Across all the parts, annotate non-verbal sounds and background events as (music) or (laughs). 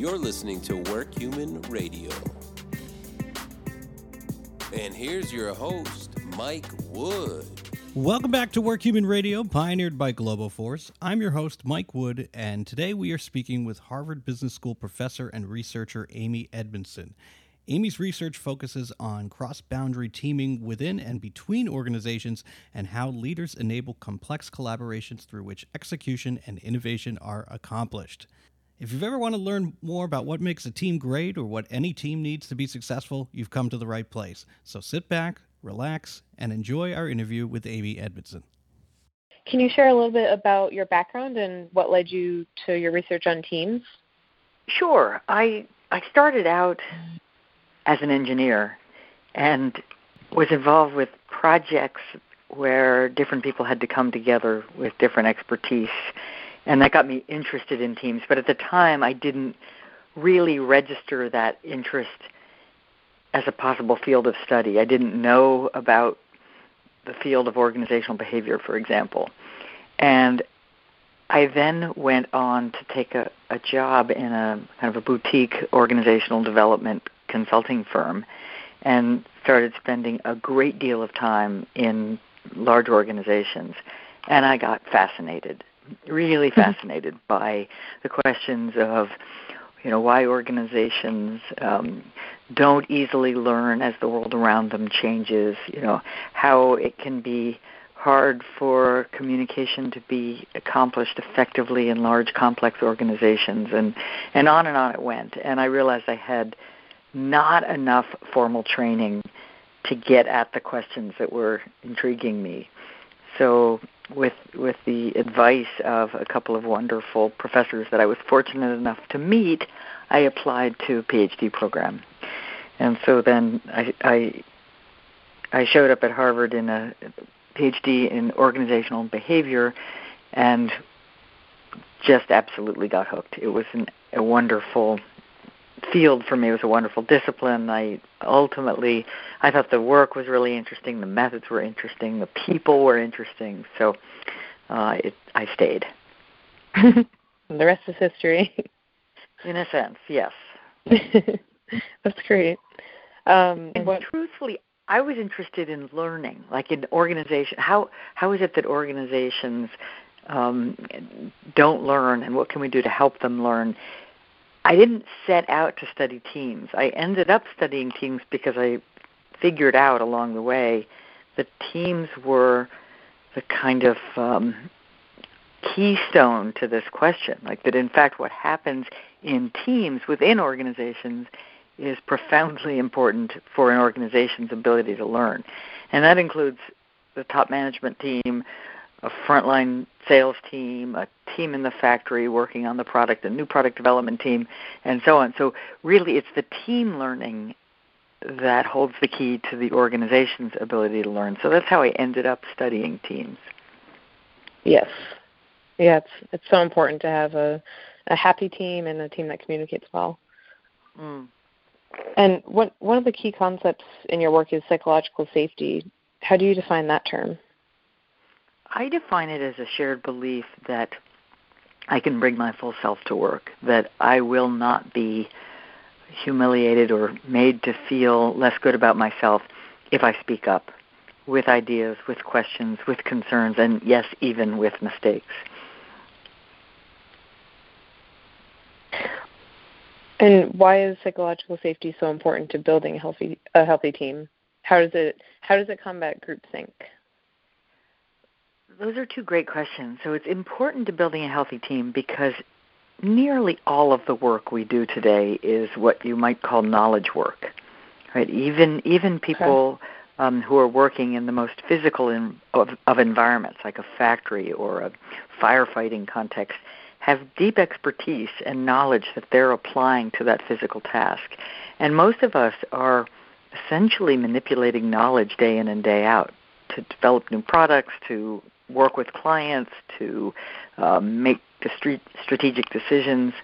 You're listening to Work Human Radio. And here's your host, Mike Wood. Welcome back to Work Human Radio, pioneered by Globoforce. I'm your host, Mike Wood, and today we are speaking with Harvard Business School professor and researcher Amy Edmondson. Amy's research focuses on cross boundary teaming within and between organizations and how leaders enable complex collaborations through which execution and innovation are accomplished. If you've ever want to learn more about what makes a team great or what any team needs to be successful, you've come to the right place. So sit back, relax, and enjoy our interview with Amy Edmondson. Can you share a little bit about your background and what led you to your research on teams? Sure. I I started out as an engineer and was involved with projects where different people had to come together with different expertise and that got me interested in teams. But at the time, I didn't really register that interest as a possible field of study. I didn't know about the field of organizational behavior, for example. And I then went on to take a, a job in a kind of a boutique organizational development consulting firm and started spending a great deal of time in large organizations. And I got fascinated really mm-hmm. fascinated by the questions of you know why organizations um, don't easily learn as the world around them changes you know how it can be hard for communication to be accomplished effectively in large complex organizations and and on and on it went and i realized i had not enough formal training to get at the questions that were intriguing me so with with the advice of a couple of wonderful professors that I was fortunate enough to meet, I applied to a PhD program, and so then I I, I showed up at Harvard in a PhD in organizational behavior, and just absolutely got hooked. It was an, a wonderful field for me. It was a wonderful discipline. I ultimately, I thought the work was really interesting, the methods were interesting, the people were interesting. So uh, it, I stayed. (laughs) the rest is history. (laughs) In a sense, yes. (laughs) That's great. Um, and what, truthfully, I was interested in learning, like in organization. How how is it that organizations um, don't learn, and what can we do to help them learn? I didn't set out to study teams. I ended up studying teams because I figured out along the way that teams were the kind of um, keystone to this question. Like that, in fact, what happens in teams within organizations is profoundly important for an organization's ability to learn. And that includes the top management team, a frontline sales team, a team in the factory working on the product, a new product development team, and so on. So really, it's the team learning that holds the key to the organization's ability to learn. So that's how I ended up studying teams. Yes. Yeah, it's it's so important to have a a happy team and a team that communicates well. Mm. And what one of the key concepts in your work is psychological safety. How do you define that term? I define it as a shared belief that I can bring my full self to work, that I will not be humiliated or made to feel less good about myself if I speak up with ideas, with questions, with concerns, and yes, even with mistakes. And why is psychological safety so important to building a healthy a healthy team? How does it how does it combat groupthink? Those are two great questions. So it's important to building a healthy team because nearly all of the work we do today is what you might call knowledge work. Right? Even even people okay. um, who are working in the most physical in, of, of environments, like a factory or a firefighting context, have deep expertise and knowledge that they're applying to that physical task. And most of us are essentially manipulating knowledge day in and day out to develop new products, to work with clients, to um, make strategic decisions,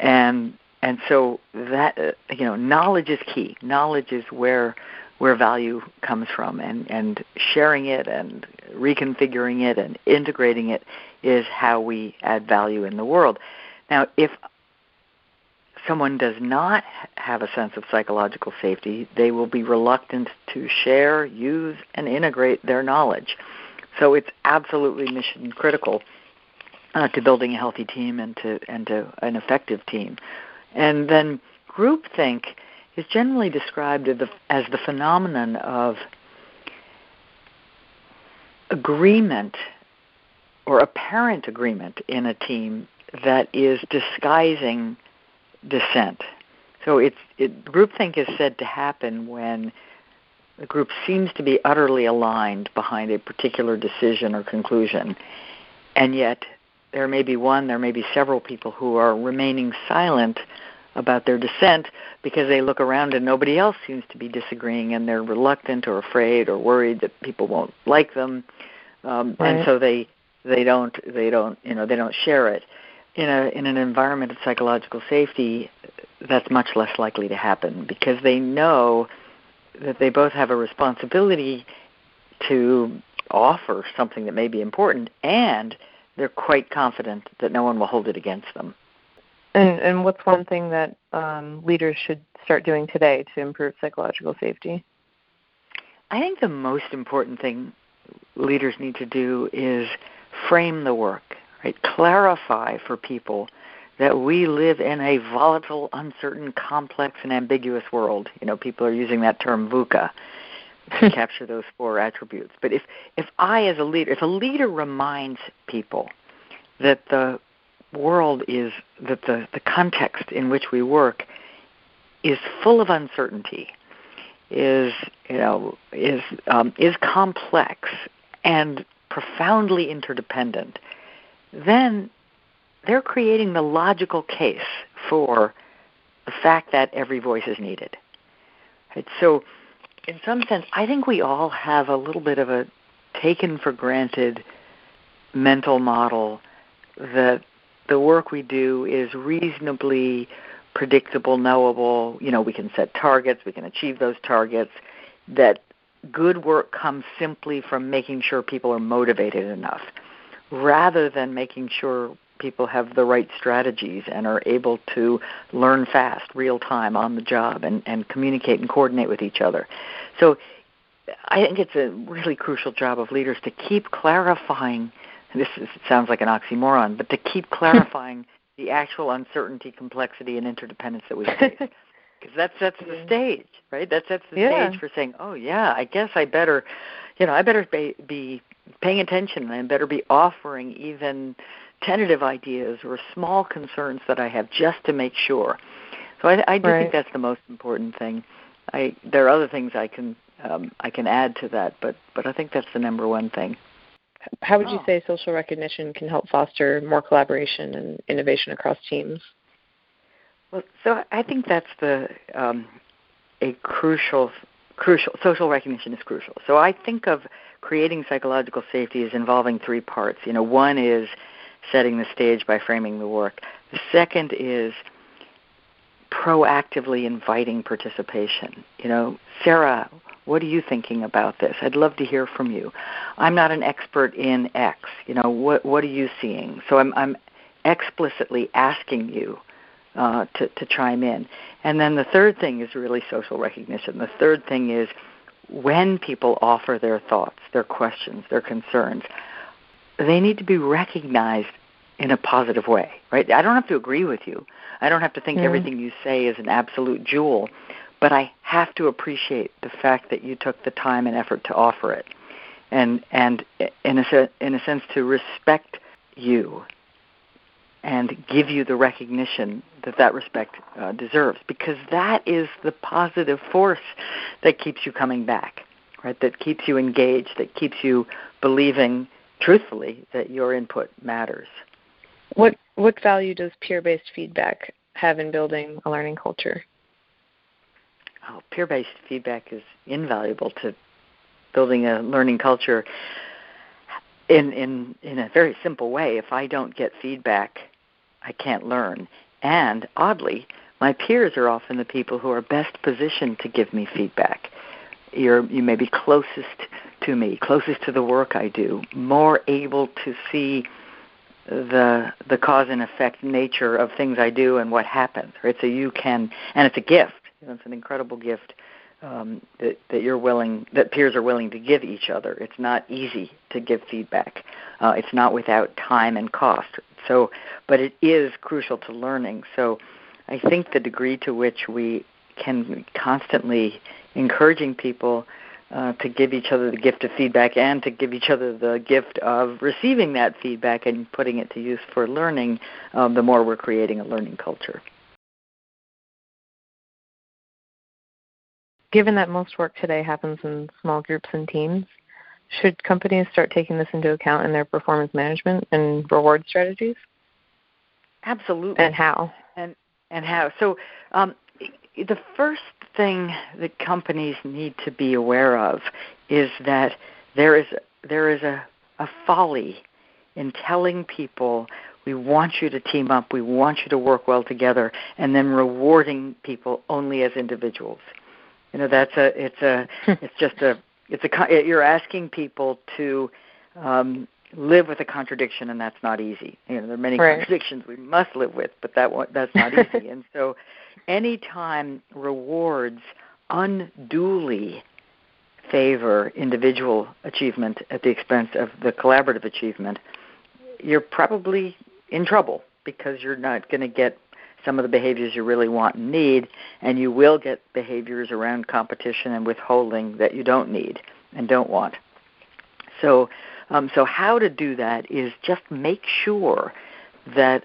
and and so that uh, you know knowledge is key. Knowledge is where where value comes from, and and sharing it and reconfiguring it and integrating it is how we add value in the world. Now, if someone does not have a sense of psychological safety, they will be reluctant to share, use, and integrate their knowledge. So it's absolutely mission critical uh, to building a healthy team and to and to an effective team. And then groupthink is generally described as the, as the phenomenon of agreement or apparent agreement in a team that is disguising dissent. So it's it, groupthink is said to happen when the group seems to be utterly aligned behind a particular decision or conclusion, and yet there may be one, there may be several people who are remaining silent about their dissent because they look around and nobody else seems to be disagreeing and they're reluctant or afraid or worried that people won't like them. Um, right. and so they they don't they don't you know they don't share it. In a in an environment of psychological safety that's much less likely to happen because they know that they both have a responsibility to offer something that may be important and they're quite confident that no one will hold it against them and and what's one thing that um, leaders should start doing today to improve psychological safety i think the most important thing leaders need to do is frame the work right? Clarify for people that we live in a volatile, uncertain, complex, and ambiguous world. You know, people are using that term VUCA to capture those four attributes. But if if I, as a leader, if a leader reminds people that the world is that the the context in which we work is full of uncertainty, is you know is um, is complex and profoundly interdependent then they're creating the logical case for the fact that every voice is needed. Right? So, in some sense, I think we all have a little bit of a taken for granted mental model that the work we do is reasonably predictable, knowable. You know, we can set targets, we can achieve those targets. That good work comes simply from making sure people are motivated enough rather than making sure people have the right strategies and are able to learn fast, real time, on the job, and, and communicate and coordinate with each other. So I think it's a really crucial job of leaders to keep clarifying. This is, sounds like an oxymoron, but to keep (laughs) clarifying the actual uncertainty, complexity, and interdependence that we face. (laughs) Because that sets the stage, right? That sets the yeah. stage for saying, "Oh yeah, I guess I better, you know, I better be, be paying attention and better be offering even tentative ideas or small concerns that I have just to make sure. So I, I do right. think that's the most important thing. I there are other things I can um, I can add to that, but but I think that's the number one thing. How would you oh. say social recognition can help foster more collaboration and innovation across teams? Well, so I think that's the um, a crucial crucial social recognition is crucial. So I think of creating psychological safety as involving three parts. You know, one is setting the stage by framing the work. The second is proactively inviting participation. You know, Sarah, what are you thinking about this? I'd love to hear from you. I'm not an expert in X. You know, what what are you seeing? So I'm I'm explicitly asking you uh, to to chime in. And then the third thing is really social recognition. The third thing is when people offer their thoughts, their questions, their concerns, they need to be recognized in a positive way, right? I don't have to agree with you. I don't have to think mm. everything you say is an absolute jewel, but I have to appreciate the fact that you took the time and effort to offer it, and and in a in a sense to respect you and give you the recognition that that respect uh, deserves because that is the positive force that keeps you coming back right that keeps you engaged that keeps you believing truthfully that your input matters what what value does peer-based feedback have in building a learning culture oh, peer-based feedback is invaluable to building a learning culture in in in a very simple way if i don't get feedback I can't learn. And oddly, my peers are often the people who are best positioned to give me feedback. You're, you may be closest to me, closest to the work I do, more able to see the the cause and effect nature of things I do and what happens. Right. So you can, and it's a gift. It's an incredible gift um, that that you're willing, that peers are willing to give each other. It's not easy to give feedback. Uh, it's not without time and cost. So, but it is crucial to learning. So, I think the degree to which we can constantly encouraging people uh, to give each other the gift of feedback and to give each other the gift of receiving that feedback and putting it to use for learning, um, the more we're creating a learning culture. Given that most work today happens in small groups and teams, should companies start taking this into account in their performance management and reward strategies? Absolutely. And how? And and how? So um, the first thing that companies need to be aware of is that there is there is a, a folly in telling people we want you to team up, we want you to work well together, and then rewarding people only as individuals. You know, that's a it's a (laughs) it's just a it's a you're asking people to um, live with a contradiction, and that's not easy. You know, there are many right. contradictions we must live with, but that that's not (laughs) easy. and so, anytime rewards unduly favor individual achievement at the expense of the collaborative achievement, you're probably in trouble because you're not going to get some of the behaviors you really want and need, and you will get behaviors around competition and withholding that you don't need and don't want. So, um, so how to do that is just make sure that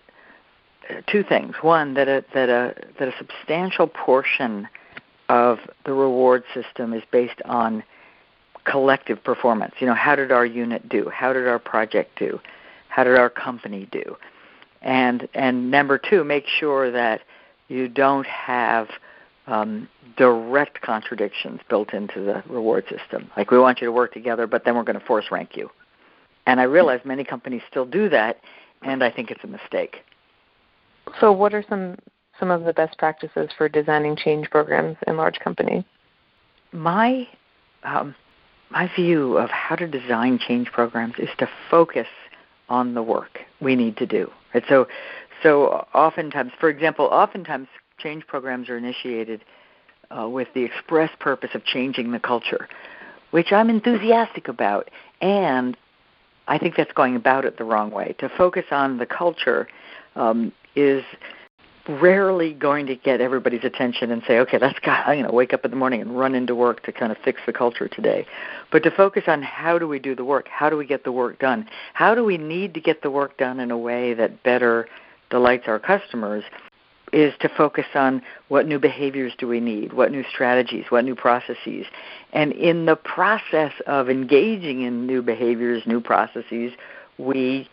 uh, two things: one, that a that a that a substantial portion of the reward system is based on collective performance. You know, how did our unit do? How did our project do? How did our company do? And and number two, make sure that you don't have um, direct contradictions built into the reward system. Like we want you to work together, but then we're going to force rank you. And I realize many companies still do that, and I think it's a mistake. So, what are some some of the best practices for designing change programs in large companies? My um, my view of how to design change programs is to focus on the work we need to do. Right? So, so oftentimes, for example, oftentimes change programs are initiated uh, with the express purpose of changing the culture, which I'm enthusiastic about, and I think that's going about it the wrong way. To focus on the culture um, is rarely going to get everybody's attention and say, okay, that's got you know wake up in the morning and run into work to kind of fix the culture today. But to focus on how do we do the work? How do we get the work done? How do we need to get the work done in a way that better delights our customers? Is to focus on what new behaviors do we need, what new strategies, what new processes. And in the process of engaging in new behaviors, new processes, we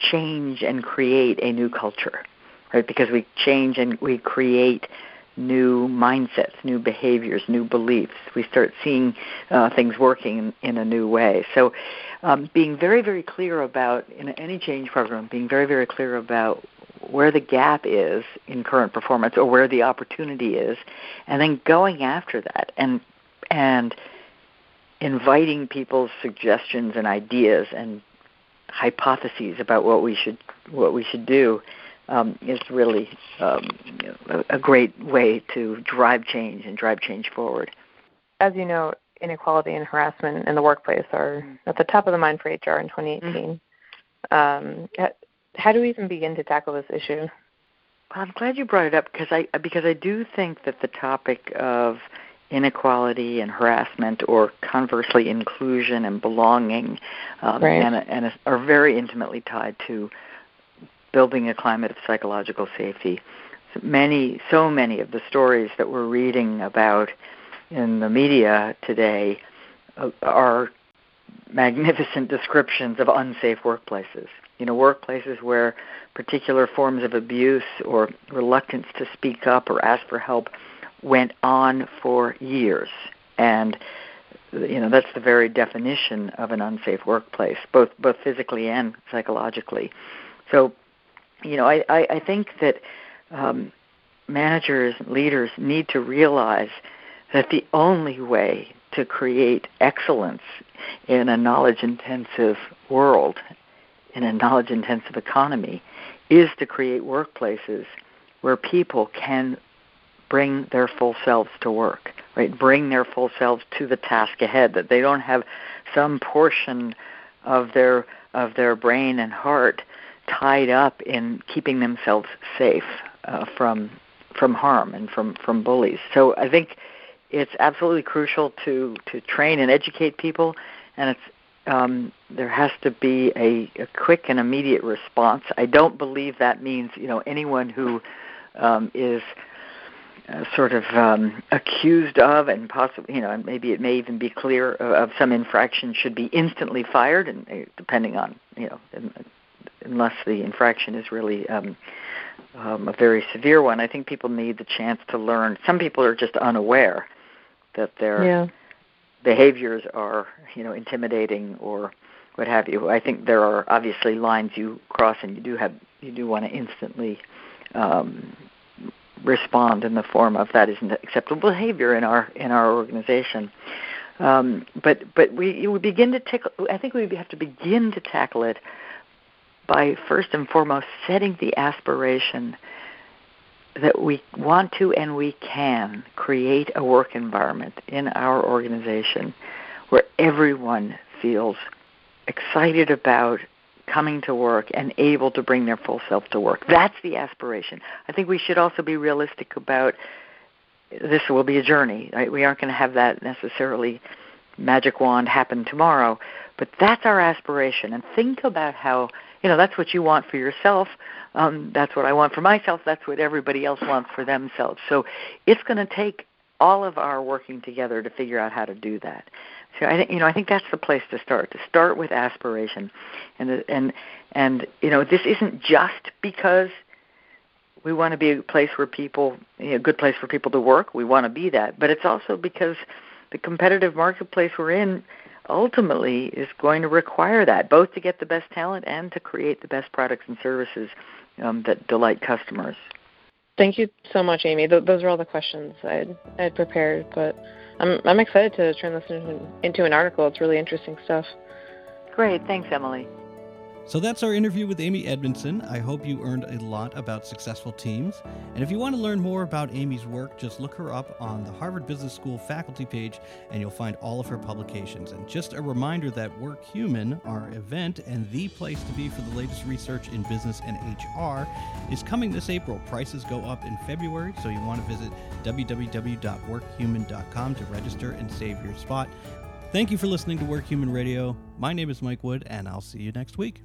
change and create a new culture right? Because we change and we create new mindsets, new behaviors, new beliefs. We start seeing uh, things working in, a new way. So, um, being very, very clear about in any change program, being very, very clear about where the gap is in current performance or where the opportunity is, and then going after that and and inviting people's suggestions and ideas and hypotheses about what we should what we should do um, is really um, a, great way to drive change and drive change forward. As you know, inequality and harassment in the workplace are at the top of the mind for HR in 2018. Mm-hmm. Um, how do we even begin to tackle this issue? Well, I'm glad you brought it up because I because I do think that the topic of inequality and harassment, or conversely inclusion and belonging, um, right. and, and are very intimately tied to building a climate of psychological safety. So many, so many of the stories that we're reading about in the media today uh, are magnificent (laughs) descriptions of unsafe workplaces. You know, workplaces where particular forms of abuse or reluctance to speak up or ask for help went on for years. And you know, that's the very definition of an unsafe workplace, both both physically and psychologically. So you know, I, I, I think that um, managers, leaders need to realize that the only way to create excellence in a knowledge intensive world in a knowledge intensive economy is to create workplaces where people can bring their full selves to work, right? Bring their full selves to the task ahead, that they don't have some portion of their of their brain and heart tied up in keeping themselves safe uh, from from harm and from from bullies. So I think it's absolutely crucial to to train and educate people, and it's um, there has to be a, a quick and immediate response. I don't believe that means you know anyone who um, is uh, sort of um, accused of, and possibly, you know, and maybe it may even be clear of, of some infraction should be instantly fired, and uh, depending on, you know, unless the infraction is really um, um, a very severe one. I think people need the chance to learn. Some people are just unaware that their yeah. Behaviors are, you know, intimidating or what have you. I think there are obviously lines you cross, and you do have you do want to instantly um, respond in the form of that isn't acceptable behavior in our in our organization. Um, but but we we begin to tickle. I think we have to begin to tackle it by first and foremost setting the aspiration that we want to and we can create a work environment in our organization where everyone feels excited about coming to work and able to bring their full self to work. That's the aspiration. I think we should also be realistic about this will be a journey. Right? We aren't going to have that necessarily magic wand happen tomorrow, but that's our aspiration. And think about how you know that's what you want for yourself. Um, that's what I want for myself. That's what everybody else wants for themselves. So it's going to take all of our working together to figure out how to do that. So I think you know I think that's the place to start. To start with aspiration, and and and you know this isn't just because we want to be a place where people you know, a good place for people to work. We want to be that, but it's also because the competitive marketplace we're in ultimately is going to require that both to get the best talent and to create the best products and services um, that delight customers. Thank you so much, Amy. Th- those are all the questions I'd, I'd prepared, but I'm I'm excited to turn this into, into an article. It's really interesting stuff. Great, thanks, Emily. So that's our interview with Amy Edmondson. I hope you earned a lot about successful teams. And if you want to learn more about Amy's work, just look her up on the Harvard Business School faculty page and you'll find all of her publications. And just a reminder that Work Human, our event and the place to be for the latest research in business and HR, is coming this April. Prices go up in February, so you want to visit www.workhuman.com to register and save your spot. Thank you for listening to Work Human Radio. My name is Mike Wood, and I'll see you next week.